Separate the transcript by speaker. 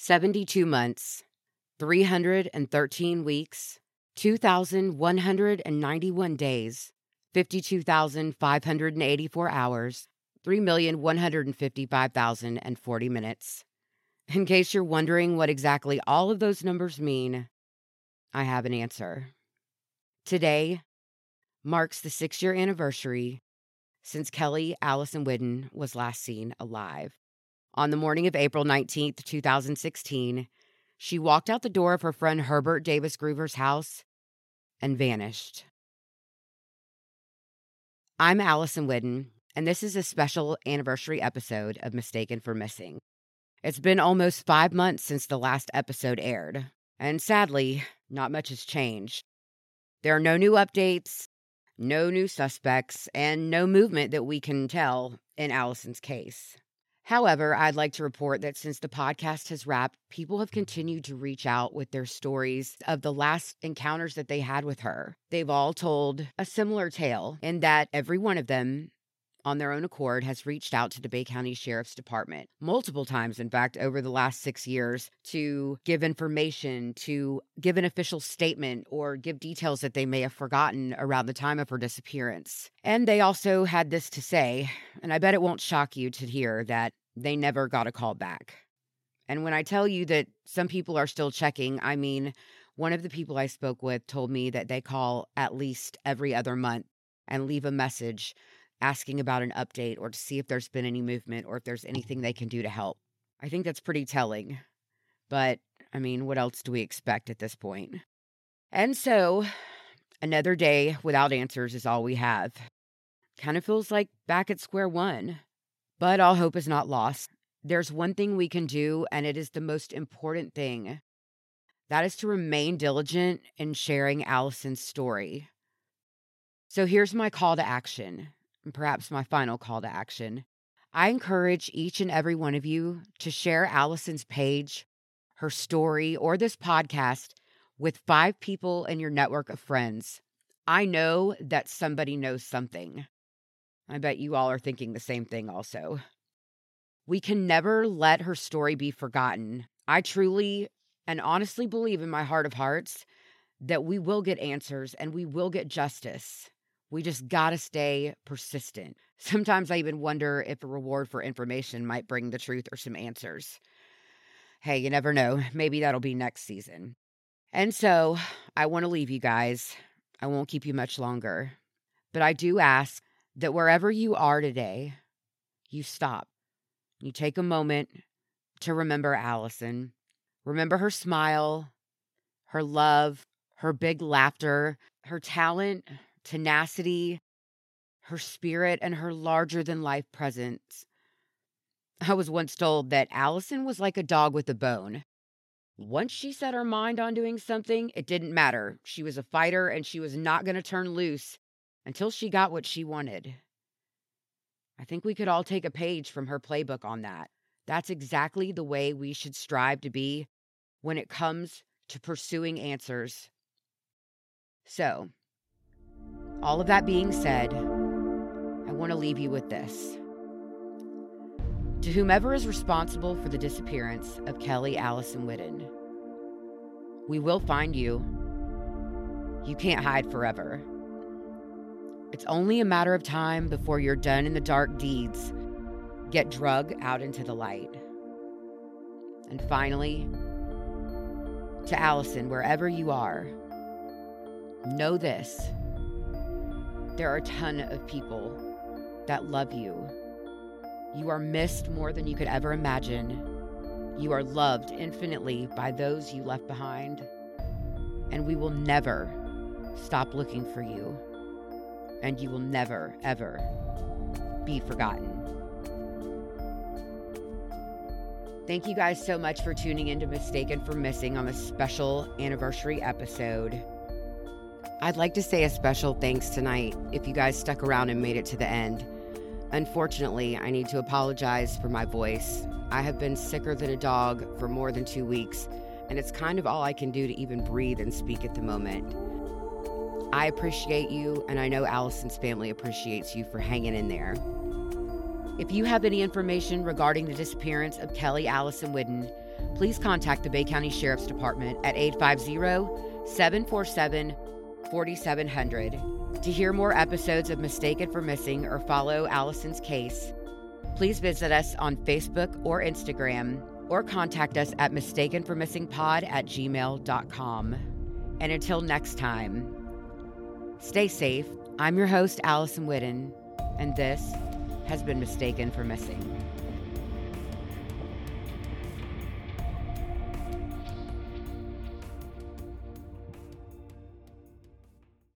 Speaker 1: 72 months, 313 weeks, 2,191 days, 52,584 hours, 3,155,040 minutes. In case you're wondering what exactly all of those numbers mean, I have an answer. Today marks the six year anniversary since Kelly Allison Whidden was last seen alive. On the morning of April 19th, 2016, she walked out the door of her friend Herbert Davis Groover's house and vanished. I'm Allison Whidden, and this is a special anniversary episode of Mistaken for Missing. It's been almost five months since the last episode aired, and sadly, not much has changed. There are no new updates, no new suspects, and no movement that we can tell in Allison's case. However, I'd like to report that since the podcast has wrapped, people have continued to reach out with their stories of the last encounters that they had with her. They've all told a similar tale in that every one of them on their own accord, has reached out to the Bay County Sheriff's Department multiple times, in fact, over the last six years to give information, to give an official statement, or give details that they may have forgotten around the time of her disappearance. And they also had this to say, and I bet it won't shock you to hear that they never got a call back. And when I tell you that some people are still checking, I mean, one of the people I spoke with told me that they call at least every other month and leave a message asking about an update or to see if there's been any movement or if there's anything they can do to help. I think that's pretty telling. But, I mean, what else do we expect at this point? And so, another day without answers is all we have. Kind of feels like back at square one. But all hope is not lost. There's one thing we can do, and it is the most important thing. That is to remain diligent in sharing Allison's story. So here's my call to action and perhaps my final call to action. I encourage each and every one of you to share Allison's page, her story, or this podcast with five people in your network of friends. I know that somebody knows something. I bet you all are thinking the same thing also. We can never let her story be forgotten. I truly and honestly believe in my heart of hearts that we will get answers and we will get justice. We just got to stay persistent. Sometimes I even wonder if a reward for information might bring the truth or some answers. Hey, you never know. Maybe that'll be next season. And so I want to leave you guys. I won't keep you much longer. But I do ask that wherever you are today, you stop. You take a moment to remember Allison. Remember her smile, her love, her big laughter, her talent, tenacity, her spirit, and her larger than life presence. I was once told that Allison was like a dog with a bone. Once she set her mind on doing something, it didn't matter. She was a fighter and she was not going to turn loose until she got what she wanted. I think we could all take a page from her playbook on that. That's exactly the way we should strive to be when it comes to pursuing answers. So, all of that being said, I want to leave you with this. To whomever is responsible for the disappearance of Kelly Allison Whidden, we will find you. You can't hide forever. It's only a matter of time before your done in the dark deeds get drug out into the light. And finally, to Allison, wherever you are, know this there are a ton of people that love you. You are missed more than you could ever imagine. You are loved infinitely by those you left behind. And we will never stop looking for you. And you will never, ever be forgotten. Thank you guys so much for tuning in to Mistaken for Missing on this special anniversary episode. I'd like to say a special thanks tonight if you guys stuck around and made it to the end. Unfortunately, I need to apologize for my voice. I have been sicker than a dog for more than two weeks, and it's kind of all I can do to even breathe and speak at the moment. I appreciate you, and I know Allison's family appreciates you for hanging in there. If you have any information regarding the disappearance of Kelly Allison Whidden, please contact the Bay County Sheriff's Department at 850 747 4700. To hear more episodes of Mistaken for Missing or follow Allison's case, please visit us on Facebook or Instagram or contact us at mistakenformissingpod at gmail.com. And until next time, stay safe. I'm your host, Allison Whidden, and this has been Mistaken for Missing.